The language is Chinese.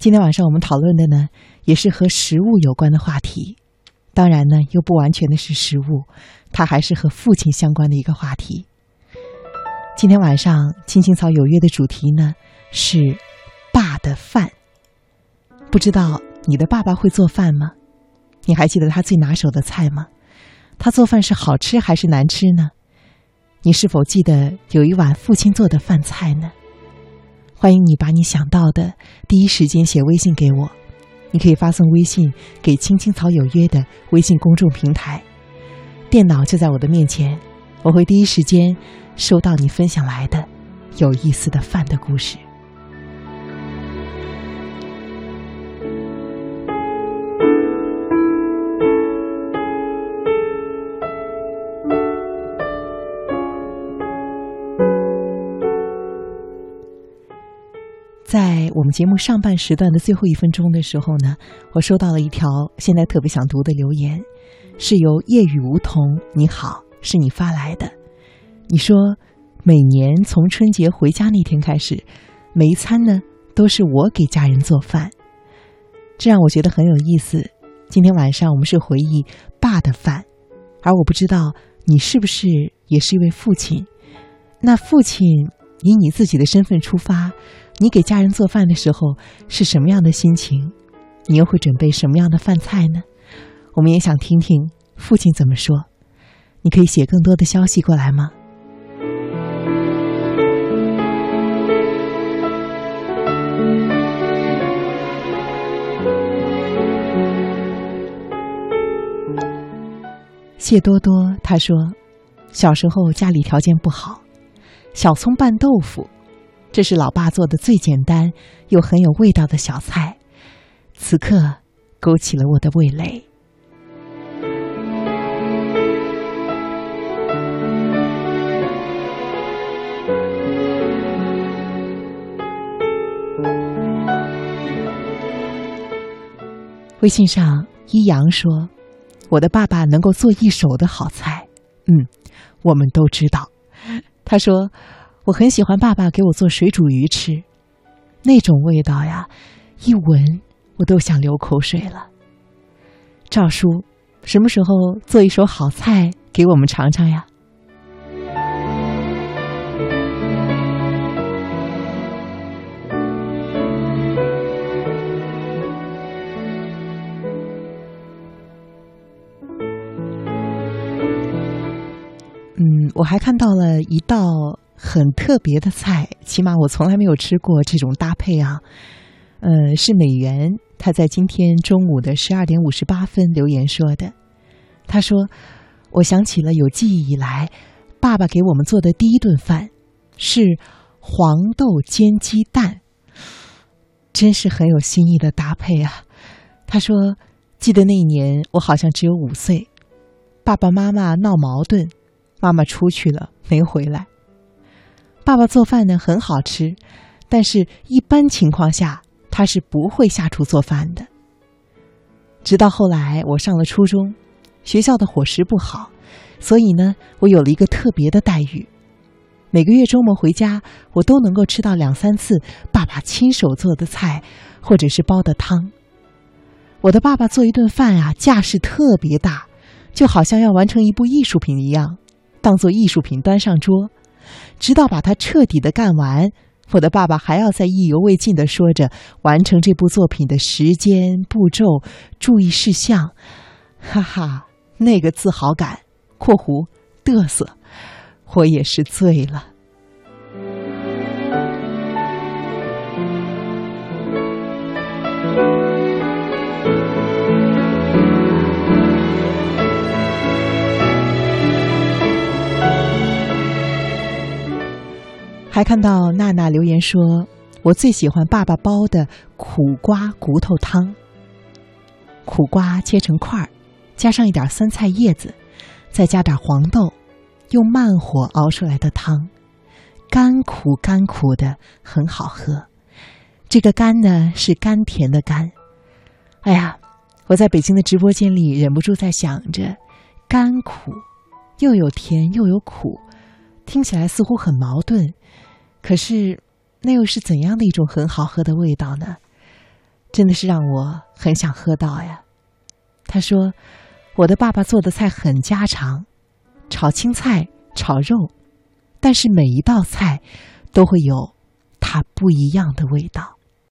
今天晚上我们讨论的呢，也是和食物有关的话题。当然呢，又不完全的是食物，它还是和父亲相关的一个话题。今天晚上青青草有约的主题呢是爸的饭。不知道你的爸爸会做饭吗？你还记得他最拿手的菜吗？他做饭是好吃还是难吃呢？你是否记得有一碗父亲做的饭菜呢？欢迎你把你想到的第一时间写微信给我。你可以发送微信给“青青草有约”的微信公众平台，电脑就在我的面前，我会第一时间收到你分享来的有意思的饭的故事。我们节目上半时段的最后一分钟的时候呢，我收到了一条现在特别想读的留言，是由夜雨梧桐，你好，是你发来的。你说，每年从春节回家那天开始，每一餐呢都是我给家人做饭，这让我觉得很有意思。今天晚上我们是回忆爸的饭，而我不知道你是不是也是一位父亲。那父亲以你自己的身份出发。你给家人做饭的时候是什么样的心情？你又会准备什么样的饭菜呢？我们也想听听父亲怎么说。你可以写更多的消息过来吗？谢多多他说，小时候家里条件不好，小葱拌豆腐。这是老爸做的最简单又很有味道的小菜，此刻勾起了我的味蕾。微信上一阳说：“我的爸爸能够做一手的好菜。”嗯，我们都知道。他说。我很喜欢爸爸给我做水煮鱼吃，那种味道呀，一闻我都想流口水了。赵叔，什么时候做一手好菜给我们尝尝呀？嗯，我还看到了一道。很特别的菜，起码我从来没有吃过这种搭配啊。呃，是美元他在今天中午的十二点五十八分留言说的。他说：“我想起了有记忆以来，爸爸给我们做的第一顿饭是黄豆煎鸡蛋，真是很有新意的搭配啊。”他说：“记得那一年我好像只有五岁，爸爸妈妈闹矛盾，妈妈出去了没回来。”爸爸做饭呢很好吃，但是一般情况下他是不会下厨做饭的。直到后来我上了初中，学校的伙食不好，所以呢我有了一个特别的待遇，每个月周末回家我都能够吃到两三次爸爸亲手做的菜，或者是煲的汤。我的爸爸做一顿饭啊架势特别大，就好像要完成一部艺术品一样，当做艺术品端上桌。直到把它彻底的干完，我的爸爸还要在意犹未尽的说着完成这部作品的时间、步骤、注意事项，哈哈，那个自豪感（括弧嘚瑟），我也是醉了。还看到娜娜留言说：“我最喜欢爸爸煲的苦瓜骨头汤。苦瓜切成块儿，加上一点酸菜叶子，再加点黄豆，用慢火熬出来的汤，甘苦甘苦的，很好喝。这个甘呢，是甘甜的甘。哎呀，我在北京的直播间里忍不住在想着，甘苦，又有甜又有苦，听起来似乎很矛盾。”可是，那又是怎样的一种很好喝的味道呢？真的是让我很想喝到呀。他说：“我的爸爸做的菜很家常，炒青菜、炒肉，但是每一道菜都会有它不一样的味道。”